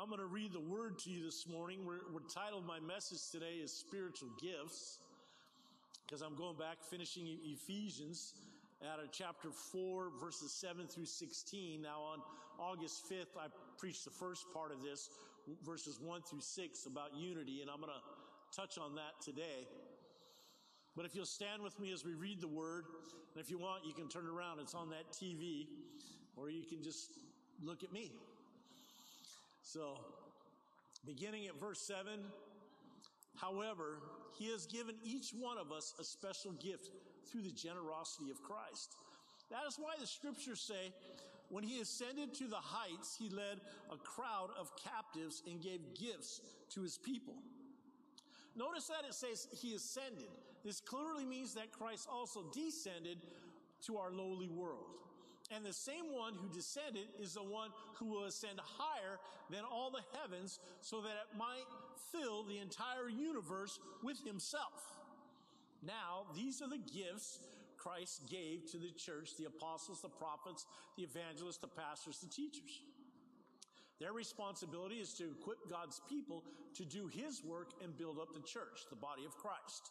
I'm going to read the word to you this morning. We're, we're titled, my message today is Spiritual Gifts, because I'm going back, finishing Ephesians out of chapter 4, verses 7 through 16. Now, on August 5th, I preached the first part of this, verses 1 through 6, about unity, and I'm going to touch on that today. But if you'll stand with me as we read the word, and if you want, you can turn around. It's on that TV, or you can just look at me. So, beginning at verse 7, however, he has given each one of us a special gift through the generosity of Christ. That is why the scriptures say, when he ascended to the heights, he led a crowd of captives and gave gifts to his people. Notice that it says he ascended. This clearly means that Christ also descended to our lowly world. And the same one who descended is the one who will ascend higher than all the heavens so that it might fill the entire universe with himself. Now, these are the gifts Christ gave to the church, the apostles, the prophets, the evangelists, the pastors, the teachers. Their responsibility is to equip God's people to do his work and build up the church, the body of Christ.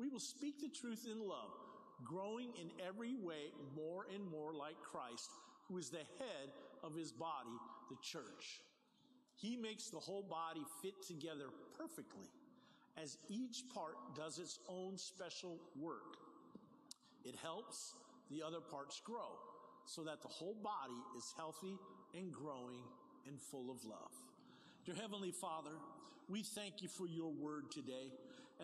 we will speak the truth in love, growing in every way more and more like Christ, who is the head of his body, the church. He makes the whole body fit together perfectly as each part does its own special work. It helps the other parts grow so that the whole body is healthy and growing and full of love. Dear Heavenly Father, we thank you for your word today.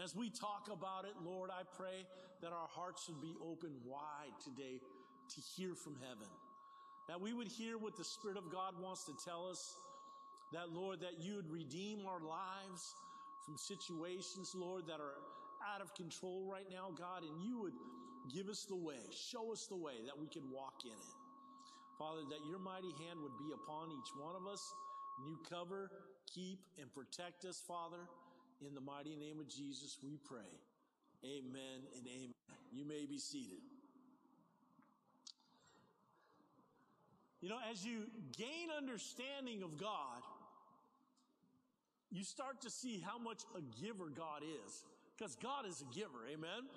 As we talk about it, Lord, I pray that our hearts would be open wide today to hear from heaven. That we would hear what the Spirit of God wants to tell us. That, Lord, that you would redeem our lives from situations, Lord, that are out of control right now, God, and you would give us the way, show us the way that we could walk in it. Father, that your mighty hand would be upon each one of us and you cover, keep, and protect us, Father. In the mighty name of Jesus, we pray. Amen and amen. You may be seated. You know, as you gain understanding of God, you start to see how much a giver God is. Because God is a giver, amen?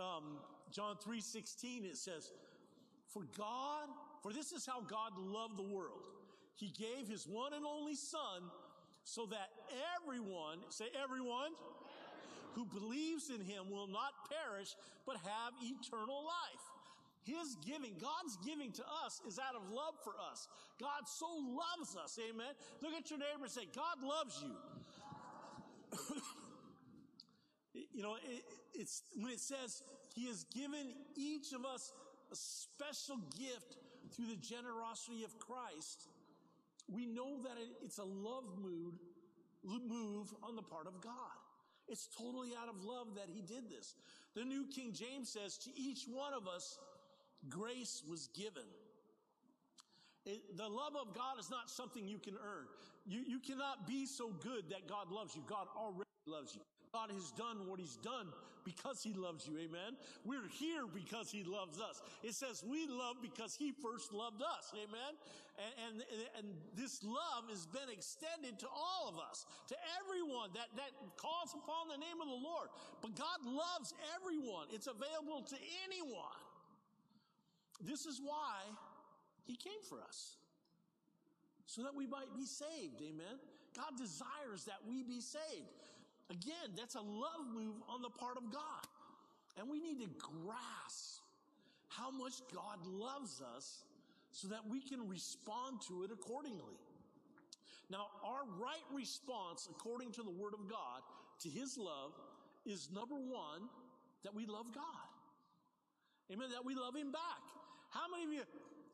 Um, John 3 16, it says, For God, for this is how God loved the world he gave his one and only son so that everyone, say everyone, who believes in him will not perish, but have eternal life. His giving, God's giving to us is out of love for us. God so loves us. Amen. Look at your neighbor and say, God loves you. you know, it, it's when it says he has given each of us a special gift through the generosity of Christ we know that it's a love mood, move on the part of God. It's totally out of love that he did this. The New King James says, to each one of us, grace was given. It, the love of God is not something you can earn. You, you cannot be so good that God loves you. God already loves you. God has done what he's done because he loves you. Amen. We're here because he loves us. It says we love because he first loved us. Amen. And, and, and this love has been extended to all of us, to everyone that, that calls upon the name of the Lord. But God loves everyone. It's available to anyone. This is why he came for us so that we might be saved. Amen. God desires that we be saved. Again, that's a love move on the part of God. And we need to grasp how much God loves us so that we can respond to it accordingly. Now, our right response, according to the Word of God, to His love is number one, that we love God. Amen. That we love Him back. How many of you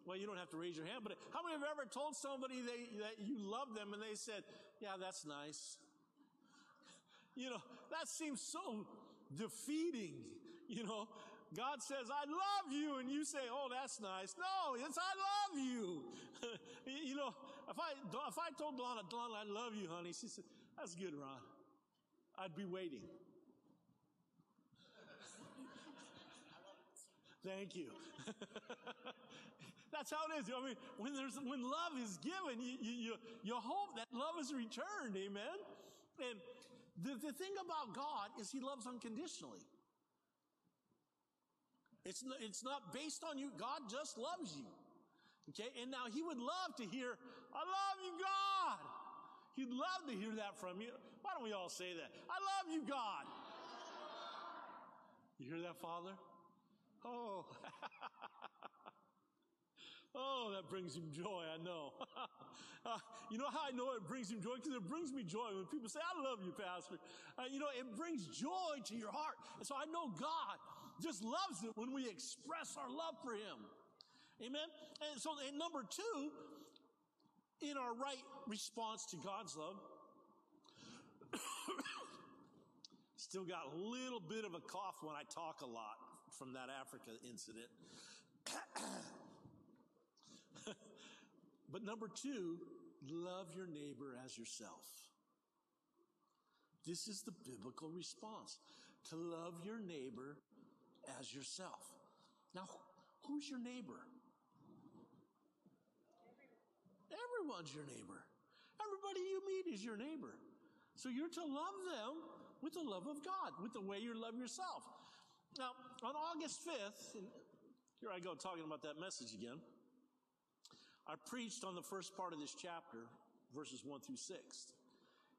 Well, you don't have to raise your hand, but how many have ever told somebody they, that you love them and they said, yeah, that's nice? You know, that seems so defeating. You know, God says, I love you. And you say, oh, that's nice. No, it's I love you. you know, if I, if I told Donna, Donna, I love you, honey, she said, that's good, Ron. I'd be waiting. Thank you. That's how it is. I mean, when there's when love is given, you you you, you hope that love is returned. Amen. And the, the thing about God is He loves unconditionally. It's it's not based on you. God just loves you. Okay. And now He would love to hear, "I love you, God." He'd love to hear that from you. Why don't we all say that? I love you, God. You hear that, Father? Oh. oh, that brings him joy, I know. uh, you know how I know it brings him joy? Because it brings me joy when people say, I love you, Pastor. Uh, you know, it brings joy to your heart. And so I know God just loves it when we express our love for him. Amen. And so, and number two, in our right response to God's love, still got a little bit of a cough when I talk a lot from that Africa incident. But number two, love your neighbor as yourself. This is the biblical response to love your neighbor as yourself. Now, who's your neighbor? Everyone's your neighbor. Everybody you meet is your neighbor. So you're to love them with the love of God, with the way you love yourself. Now, on August 5th, here I go talking about that message again. I preached on the first part of this chapter, verses 1 through 6.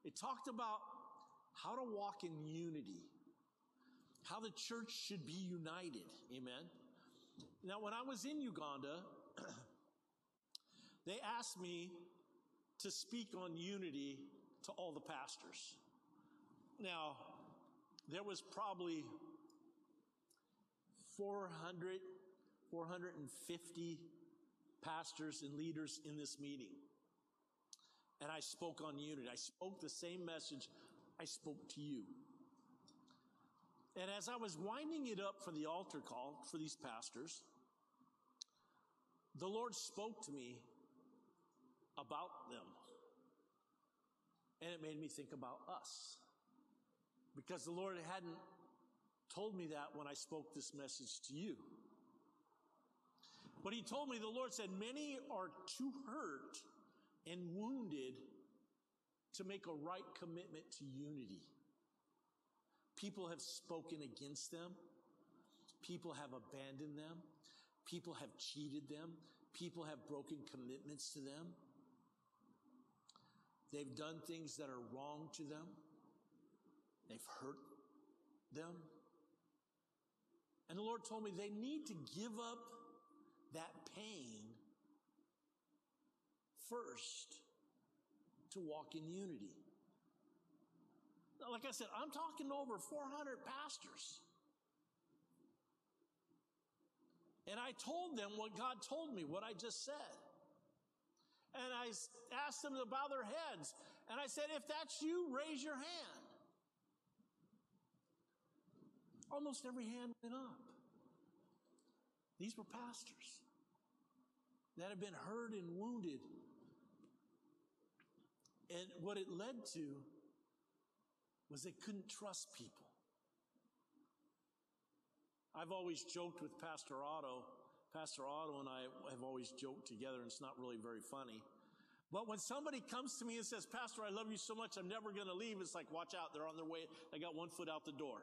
It talked about how to walk in unity, how the church should be united. Amen. Now, when I was in Uganda, they asked me to speak on unity to all the pastors. Now, there was probably 400, 450 pastors and leaders in this meeting. And I spoke on unity. I spoke the same message I spoke to you. And as I was winding it up for the altar call for these pastors, the Lord spoke to me about them. And it made me think about us. Because the Lord hadn't told me that when I spoke this message to you. But he told me, the Lord said, many are too hurt and wounded to make a right commitment to unity. People have spoken against them. People have abandoned them. People have cheated them. People have broken commitments to them. They've done things that are wrong to them. They've hurt them. And the Lord told me they need to give up that pain first to walk in unity. Like I said, I'm talking to over 400 pastors. And I told them what God told me, what I just said. And I asked them to bow their heads. And I said, if that's you, raise your hand. Almost every hand went up. These were pastors that had been hurt and wounded. And what it led to was they couldn't trust people. I've always joked with Pastor Otto. Pastor Otto and I have always joked together, and it's not really very funny. But when somebody comes to me and says, Pastor, I love you so much, I'm never going to leave, it's like, watch out, they're on their way. They got one foot out the door.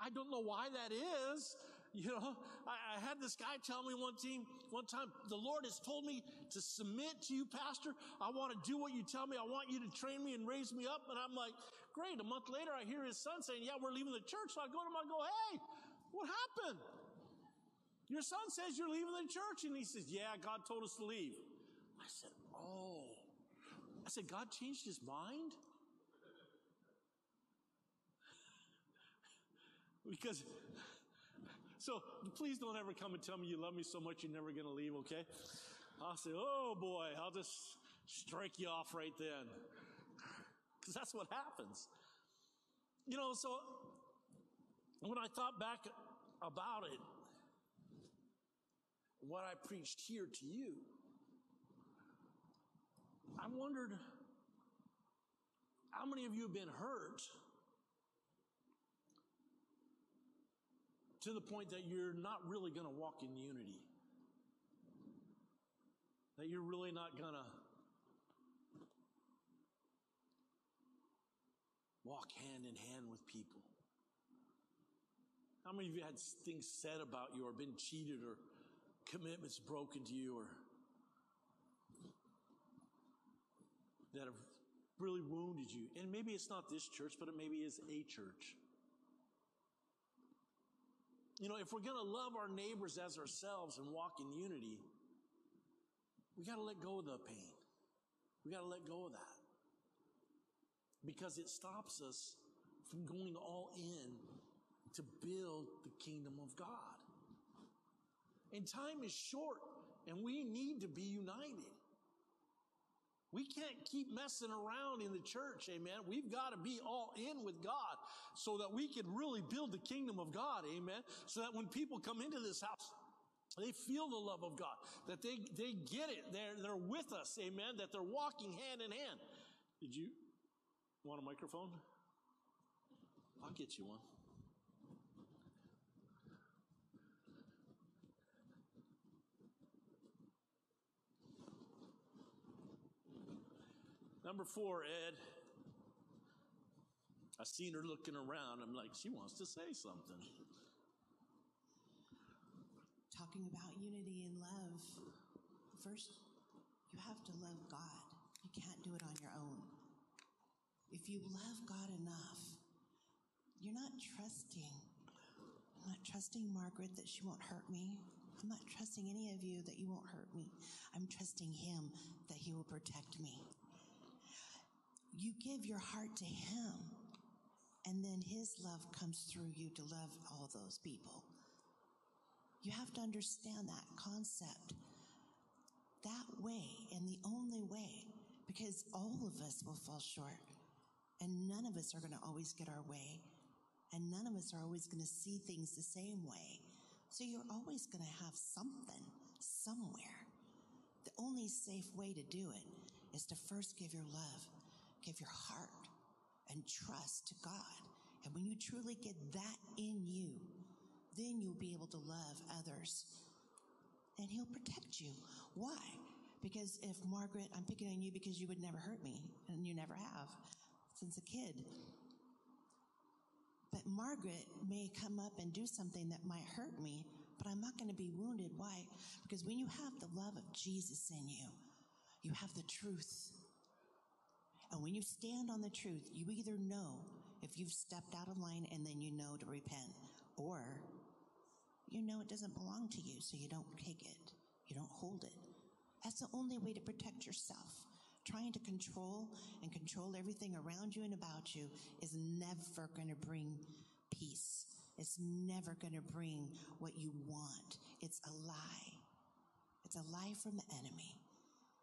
I don't know why that is. You know, I, I, had this guy tell me one team, one time, the Lord has told me to submit to you, Pastor. I want to do what you tell me. I want you to train me and raise me up. And I'm like, great. A month later, I hear his son saying, yeah, we're leaving the church. So I go to him, I go, hey, what happened? Your son says you're leaving the church. And he says, yeah, God told us to leave. I said, oh. I said, God changed his mind? Because So please don't ever come and tell me you love me so much you're never going to leave, okay? I'll say, oh boy, I'll just strike you off right then. Because that's what happens. You know, so when I thought back about it, what I preached here to you, I wondered how many of you have been hurt to the point that you're not really going to walk in unity? That you're really not going to walk hand in hand with people? How many of you had things said about you or been cheated or commitments broken to you or that have really wounded you? And maybe it's not this church, but it maybe is a church. You know, if we're going to love our neighbors as ourselves and walk in unity, we got to let go of the pain. We got to let go of that. Because it stops us from going all in to build the kingdom of God. And time is short, and we need to be united. We can't keep messing around in the church, amen. We've got to be all in with God so that we can really build the kingdom of God, amen. So that when people come into this house, they feel the love of God, that they, they get it, they're, they're with us, amen, that they're walking hand in hand. Did you want a microphone? I'll get you one. Number four, Ed. I seen her looking around. I'm like, she wants to say something. Talking about unity and love. First, you have to love God. You can't do it on your own. If you love God enough, you're not trusting. I'm not trusting Margaret that she won't hurt me. I'm not trusting any of you that you won't hurt me. I'm trusting Him that He will protect me you give your heart to Him, and then His love comes through you to love all those people. You have to understand that concept that way and the only way, because all of us will fall short, and none of us are going to always get our way, and none of us are always going to see things the same way. So you're always going to have something somewhere. The only safe way to do it is to first give your love give your heart and trust to God. And when you truly get that in you, then you'll be able to love others and he'll protect you. Why? Because if Margaret, I'm picking on you because you would never hurt me and you never have since a kid. But Margaret may come up and do something that might hurt me, but I'm not going to be wounded. Why? Because when you have the love of Jesus in you, you have the truth and when you stand on the truth, you either know if you've stepped out of line and then you know to repent, or you know it doesn't belong to you, so you don't take it. You don't hold it. That's the only way to protect yourself. Trying to control and control everything around you and about you is never going to bring peace. It's never going to bring what you want. It's a lie. It's a lie from the enemy.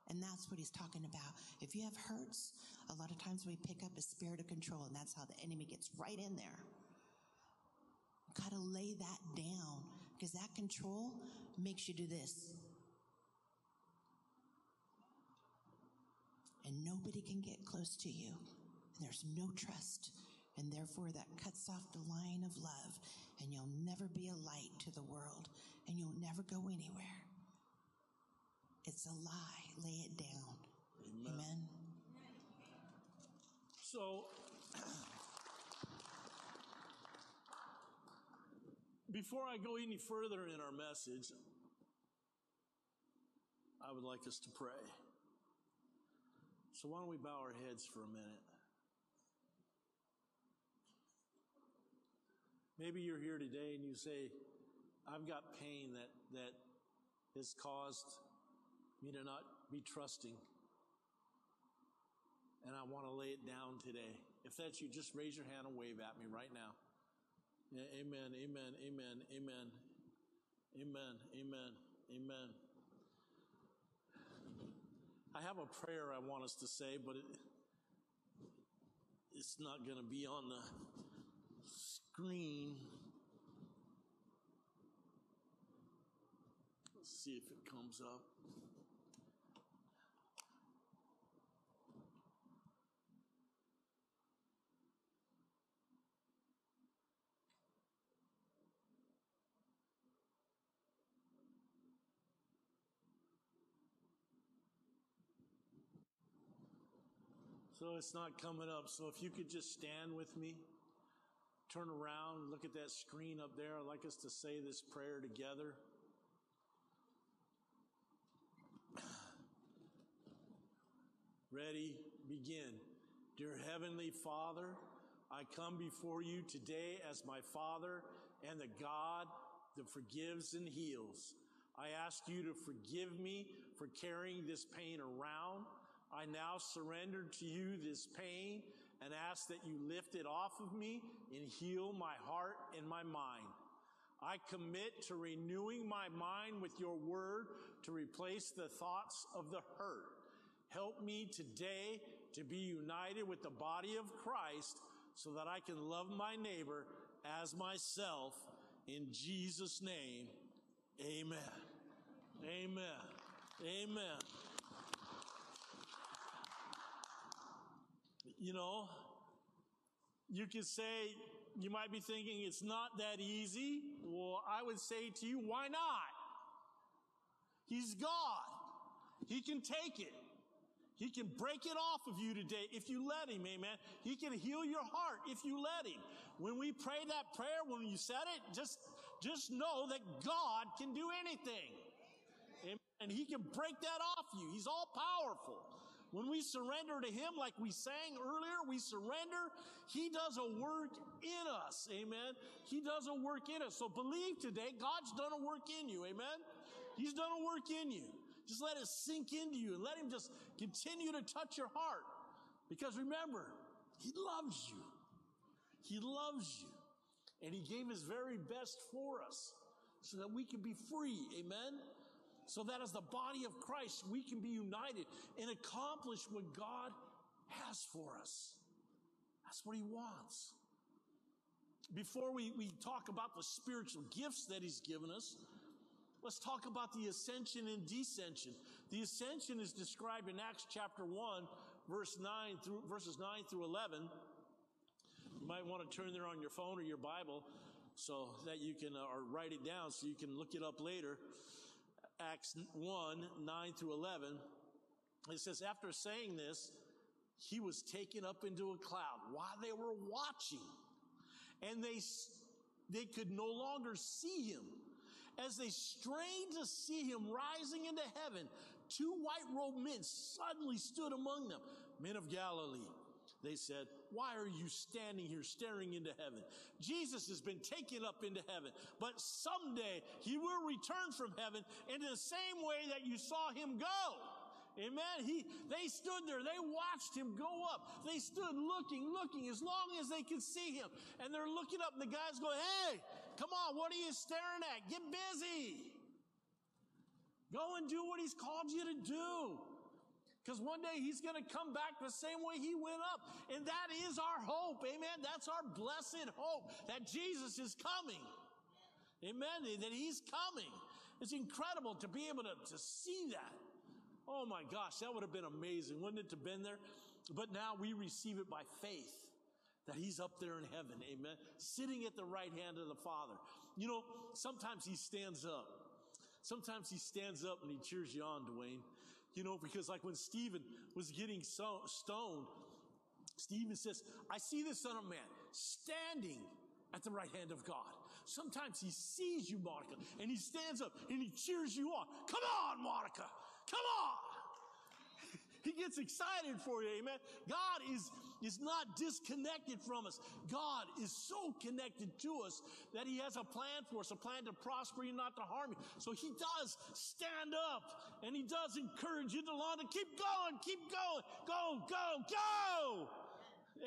And that's what he's talking about. If you have hurts, a lot of times we pick up a spirit of control, and that's how the enemy gets right in there. Got to lay that down because that control makes you do this. And nobody can get close to you. And there's no trust. And therefore, that cuts off the line of love. And you'll never be a light to the world. And you'll never go anywhere. It's a lie. Lay it down. Amen. Amen. So, before I go any further in our message, I would like us to pray. So, why don't we bow our heads for a minute? Maybe you're here today and you say, I've got pain that, that has caused me to not be trusting. And I want to lay it down today. If that's you, just raise your hand and wave at me right now. Yeah, amen, amen, amen, amen. Amen. Amen. Amen. I have a prayer I want us to say, but it, it's not going to be on the screen. Let's see if it comes up. So it's not coming up. So if you could just stand with me, turn around, look at that screen up there. I'd like us to say this prayer together. Ready, begin. Dear Heavenly Father, I come before you today as my Father and the God that forgives and heals. I ask you to forgive me for carrying this pain around. I now surrender to you this pain and ask that you lift it off of me and heal my heart and my mind. I commit to renewing my mind with your word to replace the thoughts of the hurt. Help me today to be united with the body of Christ so that I can love my neighbor as myself. In Jesus' name, amen. Amen. Amen. You know, you could say, you might be thinking it's not that easy. Well, I would say to you, why not? He's God. He can take it. He can break it off of you today if you let him, amen. He can heal your heart if you let him. When we pray that prayer, when you said it, just, just know that God can do anything. Amen. And he can break that off you. He's all powerful. When we surrender to Him, like we sang earlier, we surrender, He does a work in us. Amen. He does a work in us. So believe today, God's done a work in you. Amen. He's done a work in you. Just let it sink into you and let Him just continue to touch your heart. Because remember, He loves you. He loves you. And He gave His very best for us so that we can be free. Amen so that as the body of Christ, we can be united and accomplish what God has for us. That's what He wants. Before we, we talk about the spiritual gifts that He's given us, let's talk about the ascension and descension. The ascension is described in Acts chapter 1, verse 9 through verses 9 through 11. You might want to turn there on your phone or your Bible so that you can, uh, or write it down so you can look it up later. Acts 1, 9 through 11, it says, after saying this, he was taken up into a cloud while they were watching. And they, they could no longer see him. As they strained to see him rising into heaven, two white robed men suddenly stood among them, men of Galilee. They said, Why are you standing here staring into heaven? Jesus has been taken up into heaven, but someday he will return from heaven in the same way that you saw him go. Amen. He, they stood there. They watched him go up. They stood looking, looking as long as they could see him. And they're looking up and the guys go, Hey, come on. What are you staring at? Get busy. Go and do what he's called you to do. Because one day he's going to come back the same way he went up. And that is our hope. Amen. That's our blessed hope that Jesus is coming. Amen. That he's coming. It's incredible to be able to, to see that. Oh my gosh, that would have been amazing, wouldn't it, to have been there? But now we receive it by faith that he's up there in heaven. Amen. Sitting at the right hand of the Father. You know, sometimes he stands up. Sometimes he stands up and he cheers you on, Dwayne. You know, because like when Stephen was getting so, stoned, Stephen says, I see the Son of Man standing at the right hand of God. Sometimes he sees you, Monica, and he stands up and he cheers you on. Come on, Monica. Come on. He gets excited for you, amen. God is, is not disconnected from us. God is so connected to us that He has a plan for us, a plan to prosper you, not to harm you. So He does stand up and He does encourage you to long to keep going, keep going, go, go, go.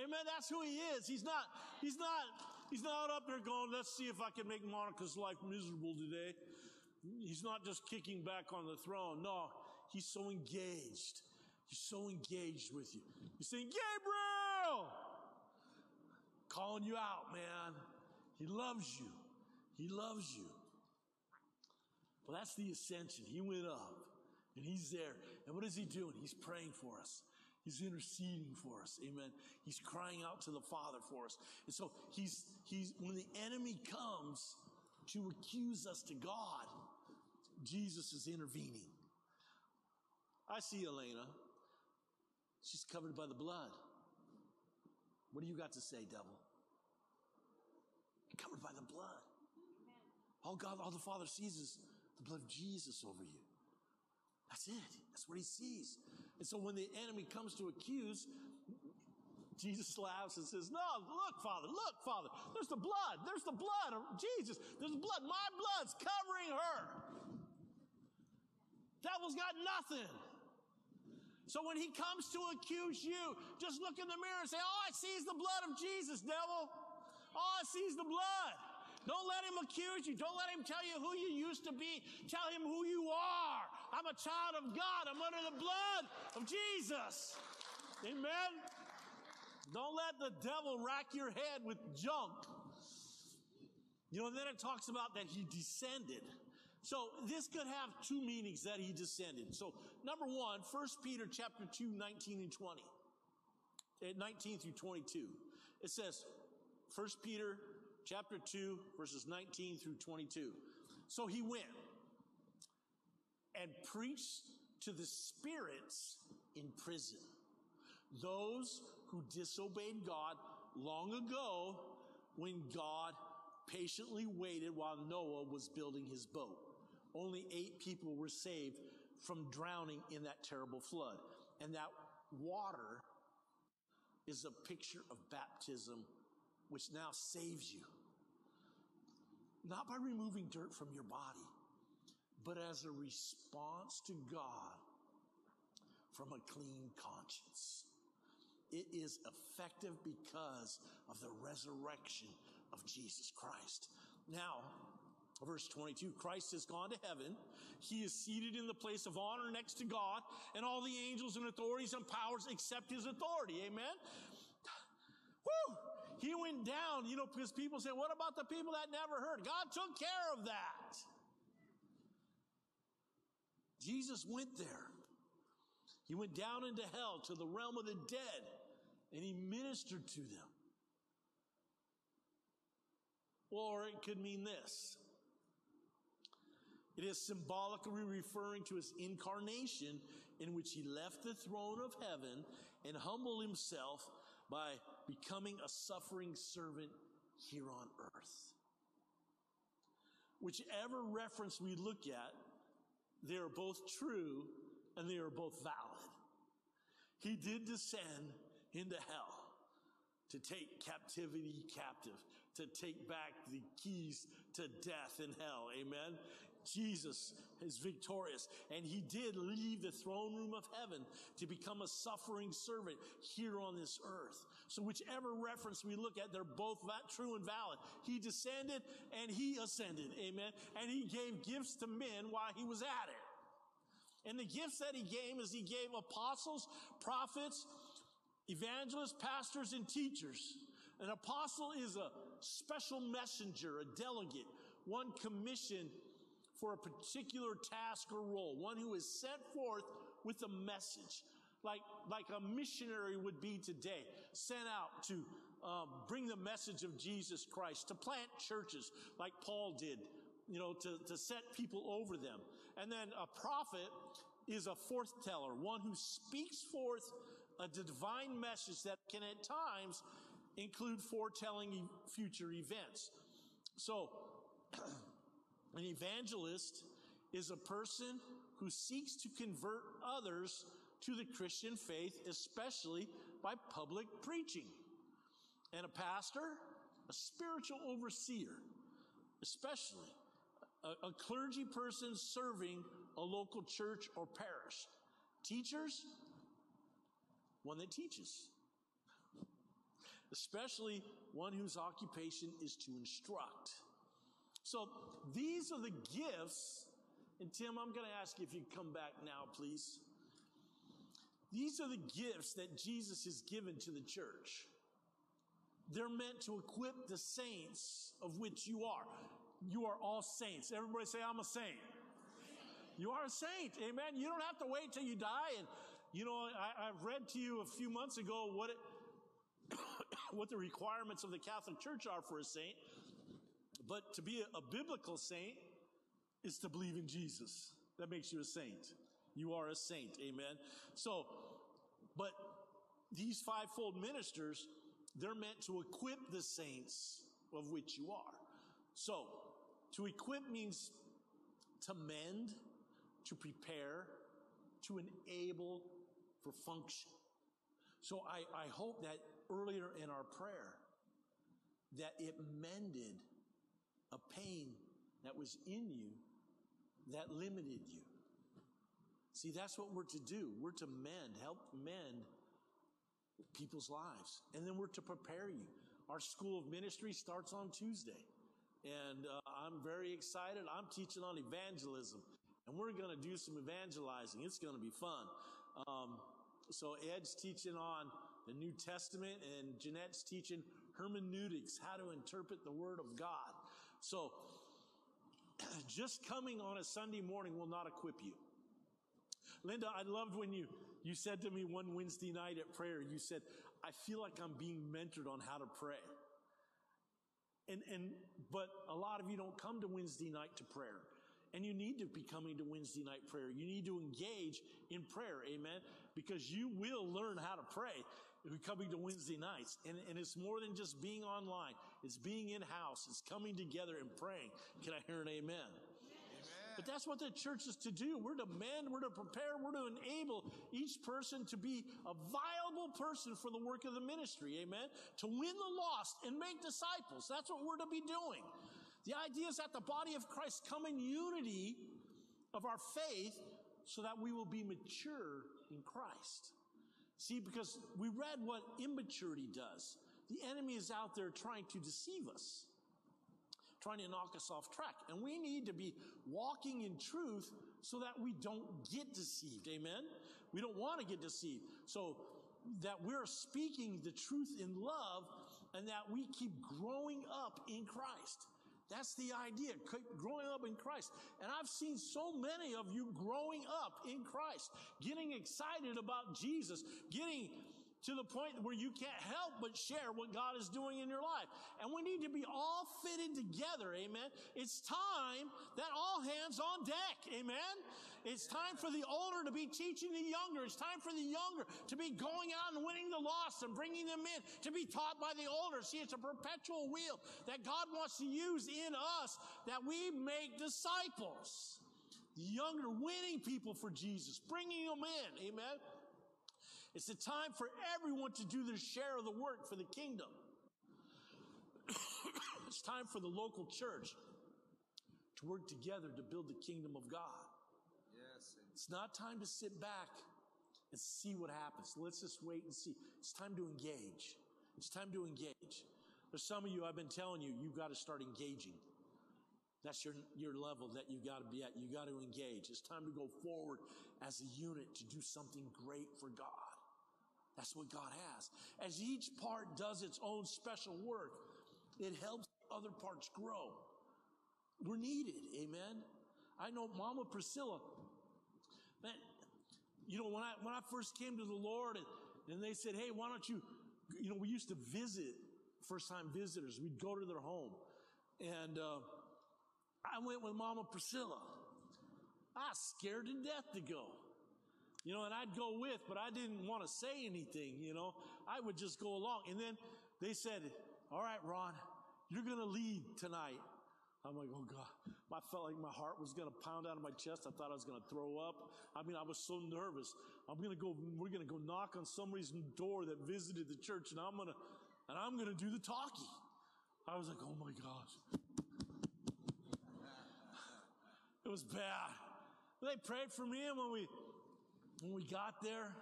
Amen. That's who He is. He's not, He's not, He's not up there going, let's see if I can make Monica's life miserable today. He's not just kicking back on the throne. No, he's so engaged. He's so engaged with you. He's saying, Gabriel! Calling you out, man. He loves you. He loves you. Well, that's the ascension. He went up and he's there. And what is he doing? He's praying for us. He's interceding for us. Amen. He's crying out to the Father for us. And so he's, he's, when the enemy comes to accuse us to God, Jesus is intervening. I see Elena. She's covered by the blood. What do you got to say, devil? Covered by the blood. All God, all the Father sees is the blood of Jesus over you. That's it. That's what he sees. And so when the enemy comes to accuse, Jesus laughs and says, No, look, Father, look, Father, there's the blood. There's the blood of Jesus. There's the blood. My blood's covering her. Devil's got nothing. So when he comes to accuse you, just look in the mirror and say, All I see the blood of Jesus, devil. All I see the blood. Don't let him accuse you. Don't let him tell you who you used to be. Tell him who you are. I'm a child of God. I'm under the blood of Jesus. Amen. Don't let the devil rack your head with junk. You know, then it talks about that he descended. So this could have two meanings that he descended. So number one, 1 Peter chapter 2, 19 and 20. Eh, 19 through 22. It says, 1 Peter chapter 2, verses 19 through 22. So he went and preached to the spirits in prison, those who disobeyed God long ago when God patiently waited while Noah was building his boat. Only eight people were saved from drowning in that terrible flood. And that water is a picture of baptism, which now saves you. Not by removing dirt from your body, but as a response to God from a clean conscience. It is effective because of the resurrection of Jesus Christ. Now, Verse 22, Christ has gone to heaven. He is seated in the place of honor next to God, and all the angels and authorities and powers accept his authority. Amen? Woo! He went down, you know, because people say, what about the people that never heard? God took care of that. Jesus went there. He went down into hell to the realm of the dead, and he ministered to them. Or it could mean this it is symbolically referring to his incarnation in which he left the throne of heaven and humbled himself by becoming a suffering servant here on earth. Whichever reference we look at, they are both true and they are both valid. He did descend into hell to take captivity captive, to take back the keys to death and hell. Amen. Jesus is victorious. And he did leave the throne room of heaven to become a suffering servant here on this earth. So whichever reference we look at, they're both true and valid. He descended and he ascended. Amen. And he gave gifts to men while he was at it. And the gifts that he gave is he gave apostles, prophets, evangelists, pastors, and teachers. An apostle is a special messenger, a delegate, one commissioned for a particular task or role, one who is sent forth with a message, like, like a missionary would be today, sent out to um, bring the message of Jesus Christ, to plant churches like Paul did, you know, to, to set people over them. And then a prophet is a forthteller, one who speaks forth a divine message that can at times include foretelling future events. So, An evangelist is a person who seeks to convert others to the Christian faith, especially by public preaching. And a pastor, a spiritual overseer, especially a, a clergy person serving a local church or parish. Teachers, one that teaches, especially one whose occupation is to instruct. So these are the gifts And Tim, I'm going to ask you if you come back now, please. These are the gifts that Jesus has given to the church. They're meant to equip the saints of which you are. You are all saints. Everybody say, I'm a saint. You are a saint. Amen. You don't have to wait till you die. And, you know, I, have read to you a few months ago what it, what the requirements of the Catholic Church are for a saint. But to be a, a biblical saint is to believe in Jesus. That makes you a saint. You are a saint. Amen. So, but these fivefold ministers, they're meant to equip the saints of which you are. So, to equip means to mend, to prepare, to enable for function. So I, I hope that earlier in our prayer, that it mended a pain that was in you that limited you. See, that's what we're to do. We're to mend, help mend people's lives. And then we're to prepare you. Our school of ministry starts on Tuesday. And uh, I'm very excited. I'm teaching on evangelism. And we're going to do some evangelizing. It's going to be fun. Um, so Ed's teaching on the New Testament and Jeanette's teaching hermeneutics, how to interpret the Word of God. So just coming on a Sunday morning will not equip you. Linda, I loved when you, you said to me one Wednesday night at prayer, you said, I feel like I'm being mentored on how to pray. And, and, but a lot of you don't come to Wednesday night to prayer. And you need to be coming to Wednesday night prayer. You need to engage in prayer. Amen. Because you will learn how to pray if you're coming to Wednesday nights. And, and it's more than just being online. It's being in house. It's coming together and praying. Can I hear an amen? But that's what the church is to do. We're to mend, we're to prepare, we're to enable each person to be a viable person for the work of the ministry. Amen. To win the lost and make disciples. That's what we're to be doing. The idea is that the body of Christ come in unity of our faith so that we will be mature in Christ. See, because we read what immaturity does. The enemy is out there trying to deceive us trying to knock us off track. And we need to be walking in truth so that we don't get deceived. Amen? We don't want to get deceived. So that we're speaking the truth in love and that we keep growing up in Christ. That's the idea, growing up in Christ. And I've seen so many of you growing up in Christ, getting excited about Jesus, getting to the point where you can't help but share what God is doing in your life. And we need to be all fitted together. Amen. It's time that all hands on deck. Amen. It's time for the older to be teaching the younger. It's time for the younger to be going out and winning the lost and bringing them in to be taught by the older. See, it's a perpetual wheel that God wants to use in us that we make disciples. The younger winning people for Jesus, bringing them in. Amen. It's a time for everyone to do their share of the work for the kingdom. it's time for the local church to work together to build the kingdom of God. Yes. It's not time to sit back and see what happens. Let's just wait and see. It's time to engage. It's time to engage. There's some of you I've been telling you, you've got to start engaging. That's your, your level that you've got to be at. You got to engage. It's time to go forward as a unit to do something great for God. That's what God has. As each part does its own special work, it helps other parts grow. We're needed. Amen. I know Mama Priscilla, man, you know, when I, when I first came to the Lord and, and they said, Hey, why don't you, you know, we used to visit first time visitors. We'd go to their home and, uh, I went with Mama Priscilla. I was scared to death to go. You know, and I'd go with, but I didn't want to say anything, you know. I would just go along. And then they said, All right, Ron, you're going to lead tonight. I'm like, oh God. I felt like my heart was going to pound out of my chest. I thought I was going to throw up. I mean, I was so nervous. I'm going to go, we're going to go knock on somebody's door that visited the church and I'm going to, and I'm going to do the talking. I was like, oh my gosh. It was bad. They prayed for me and when we, when we got there,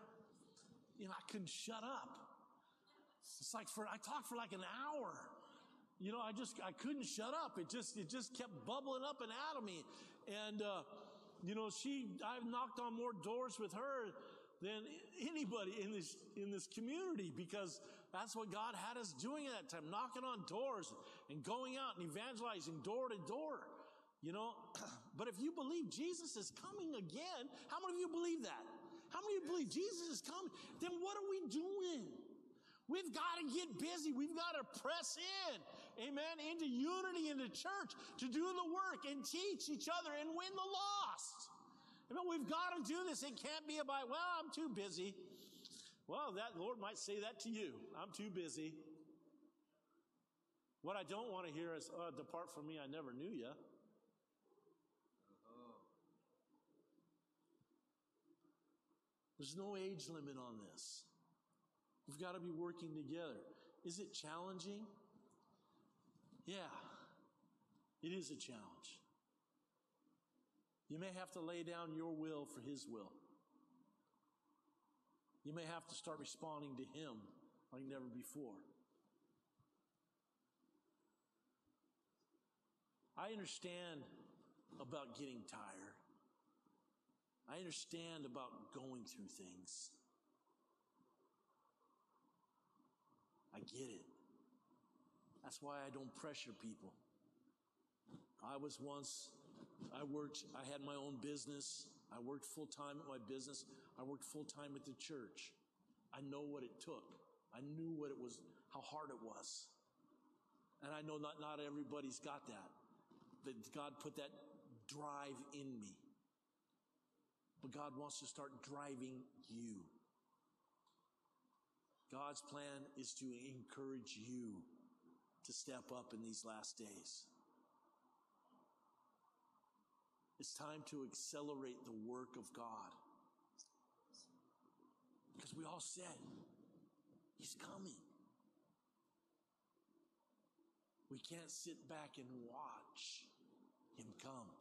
you know, I couldn't shut up. It's like for, I talked for like an hour. You know, I just, I couldn't shut up. It just, it just kept bubbling up and out of me. And, uh, you know, she, I've knocked on more doors with her than anybody in this, in this community because that's what God had us doing at that time, knocking on doors and going out and evangelizing door to door. You know, but if you believe Jesus is coming again, how many of you believe that? How many of you believe Jesus is coming? Then what are we doing? We've got to get busy. We've got to press in, amen, into unity in the church to do the work and teach each other and win the lost. Amen. We've got to do this. It can't be about, well, I'm too busy. Well, that Lord might say that to you. I'm too busy. What I don't want to hear is, oh, depart from me, I never knew you. There's no age limit on this. We've got to be working together. Is it challenging? Yeah, it is a challenge. You may have to lay down your will for His will. You may have to start responding to Him like never before. I understand about getting tired. I understand about going through things. I get it. That's why I don't pressure people. I was once, I worked, I had my own business. I worked full time at my business. I worked full time at the church. I know what it took. I knew what it was, how hard it was. And I know not, not everybody's got that. That God put that drive in me. But God wants to start driving you. God's plan is to encourage you to step up in these last days. It's time to accelerate the work of God. Because we all said, He's coming. We can't sit back and watch Him come.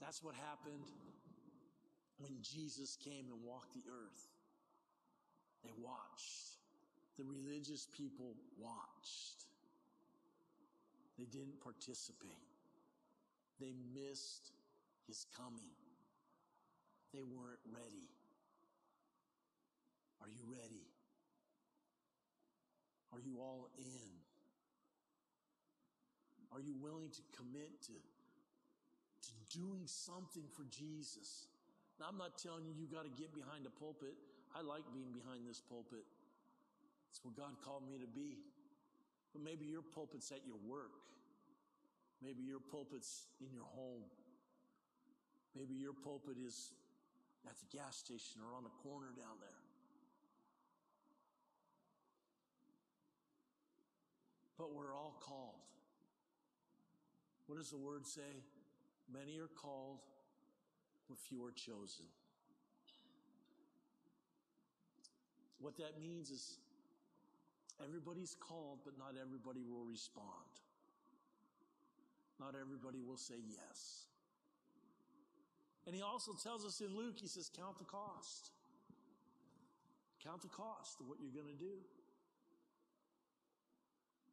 That's what happened when Jesus came and walked the earth. They watched. The religious people watched. They didn't participate. They missed his coming. They weren't ready. Are you ready? Are you all in? Are you willing to commit to, to doing something for Jesus? Now, I'm not telling you you got to get behind a pulpit. I like being behind this pulpit. It's what God called me to be. But maybe your pulpit's at your work. Maybe your pulpit's in your home. Maybe your pulpit is at the gas station or on the corner down there. But we're all called. What does the word say? Many are called, but few are chosen. What that means is everybody's called, but not everybody will respond. Not everybody will say yes. And he also tells us in Luke, he says, count the cost. Count the cost of what you're going to do.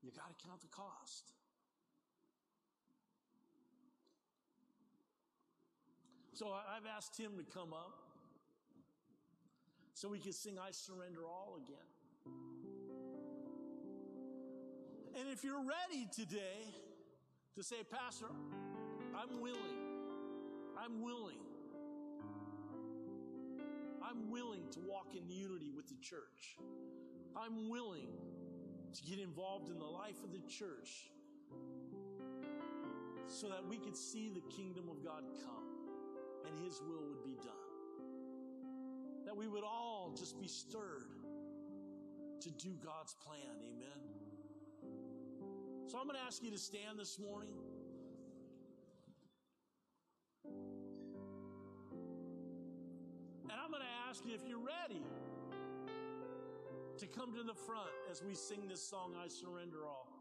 You got to count the cost. So I've asked him to come up so we can sing I Surrender All again. And if you're ready today to say, Pastor, I'm willing, I'm willing, I'm willing to walk in unity with the church, I'm willing to get involved in the life of the church so that we could see the kingdom of God come and His will would be done. That we would all just be stirred to do God's plan. Amen. So I'm going to ask you to stand this morning. And I'm going to ask you if you're ready to come to the front as we sing this song, I Surrender All.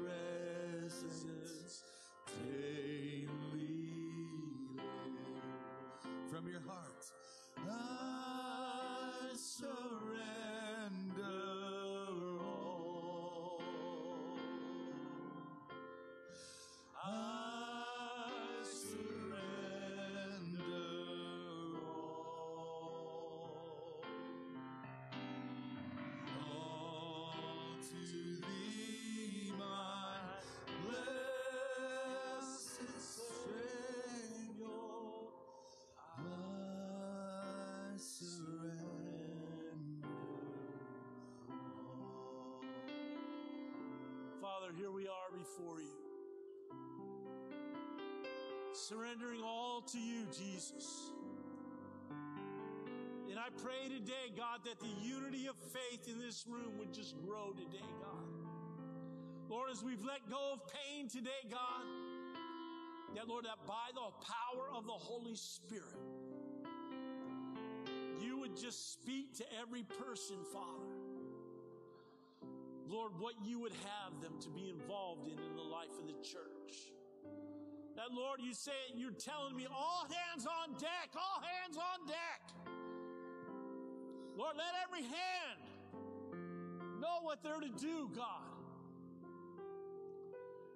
presence daily. From your heart, I surrender Father, here we are before you. Surrendering all to you, Jesus. And I pray today, God, that the unity of faith in this room would just grow today, God. Lord, as we've let go of pain today, God, that Lord, that by the power of the Holy Spirit, you would just speak to every person, Father. Lord, what you would have them to be involved in in the life of the church. That, Lord, you say, it, you're telling me all hands on deck, all hands on deck. Lord, let every hand know what they're to do, God.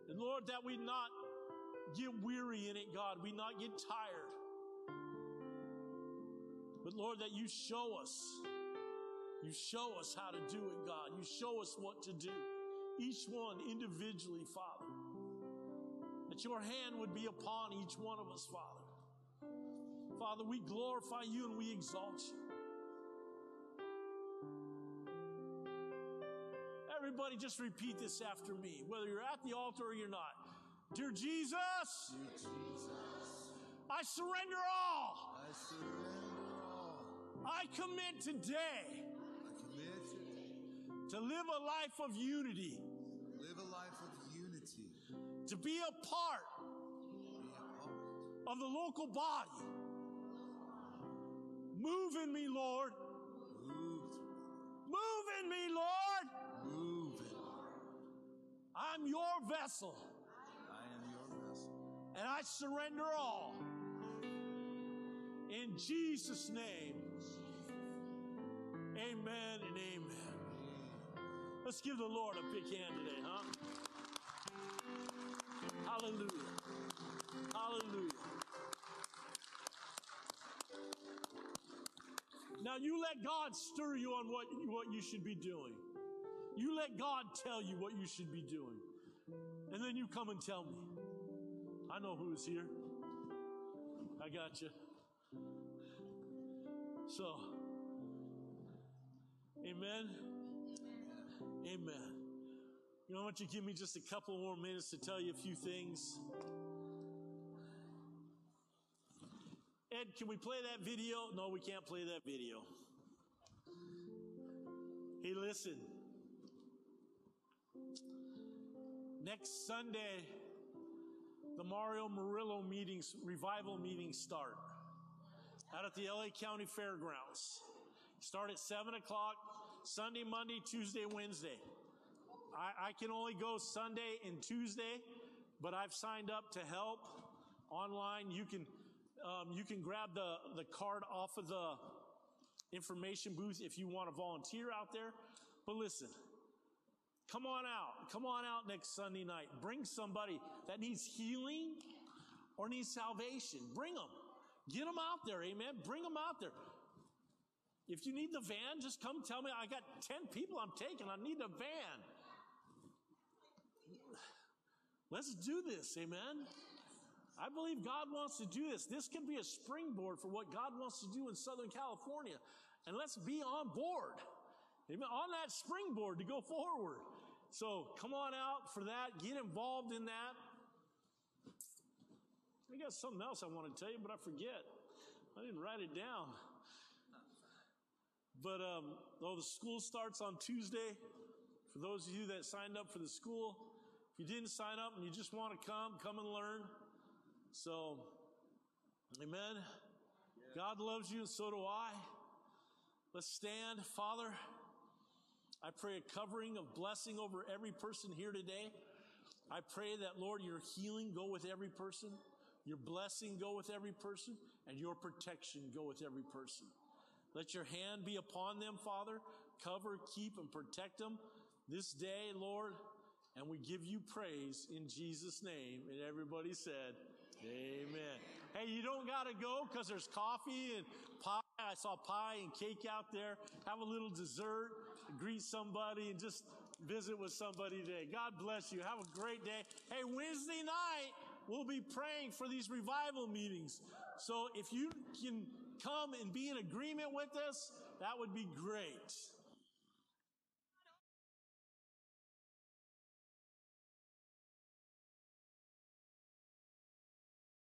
And Lord, that we not get weary in it, God. We not get tired. But Lord, that you show us. You show us how to do it, God. You show us what to do. Each one individually, Father. That your hand would be upon each one of us, Father. Father, we glorify you and we exalt you. Everybody just repeat this after me, whether you're at the altar or you're not. Dear Jesus, Dear Jesus, I surrender all. I surrender all. I commit today I commit today to live a life of unity, live a life of unity, to be a part be a part of the local body. Move in me, Lord. Move, Move in me, Lord. move it. I'm your vessel, I am your vessel. and I surrender all. In Jesus' name, amen and amen. Let's give the Lord a big hand today, huh? Hallelujah. Hallelujah. Now you let God stir you on what, what you should be doing. You let God tell you what you should be doing. And then you come and tell me. I know who is here. I got you. So, amen. Amen. You know, I want you to give me just a couple more minutes to tell you a few things. Ed, can we play that video? No, we can't play that video. Hey, listen. Next Sunday, the Mario Murillo meetings, revival meetings start out at the LA County Fairgrounds. Start at 7 o'clock, Sunday, Monday, Tuesday, Wednesday. I, I can only go Sunday and Tuesday, but I've signed up to help online. You can, um, you can grab the, the card off of the information booth if you want to volunteer out there. But listen, come on out. Come on out next Sunday night. Bring somebody that needs healing or needs salvation. Bring them. Get them out there. Amen. Bring them out there. If you need the van, just come tell me. I got 10 people I'm taking. I need a van. Let's do this. Amen. I believe God wants to do this. This can be a springboard for what God wants to do in Southern California. And let's be on board. Amen. On that springboard to go forward. So come on out for that. Get involved in that. I got something else I want to tell you, but I forget. I didn't write it down. But um, oh, the school starts on Tuesday. For those of you that signed up for the school, if you didn't sign up and you just want to come, come and learn. So, amen. God loves you, and so do I. Let's stand. Father, I pray a covering of blessing over every person here today. I pray that, Lord, your healing go with every person, your blessing go with every person, and your protection go with every person. Let your hand be upon them, Father. Cover, keep, and protect them this day, Lord. And we give you praise in Jesus' name. And everybody said, Amen. Hey, you don't got to go because there's coffee and pie. I saw pie and cake out there. Have a little dessert, greet somebody, and just visit with somebody today. God bless you. Have a great day. Hey, Wednesday night, we'll be praying for these revival meetings. So if you can come and be in agreement with us, that would be great.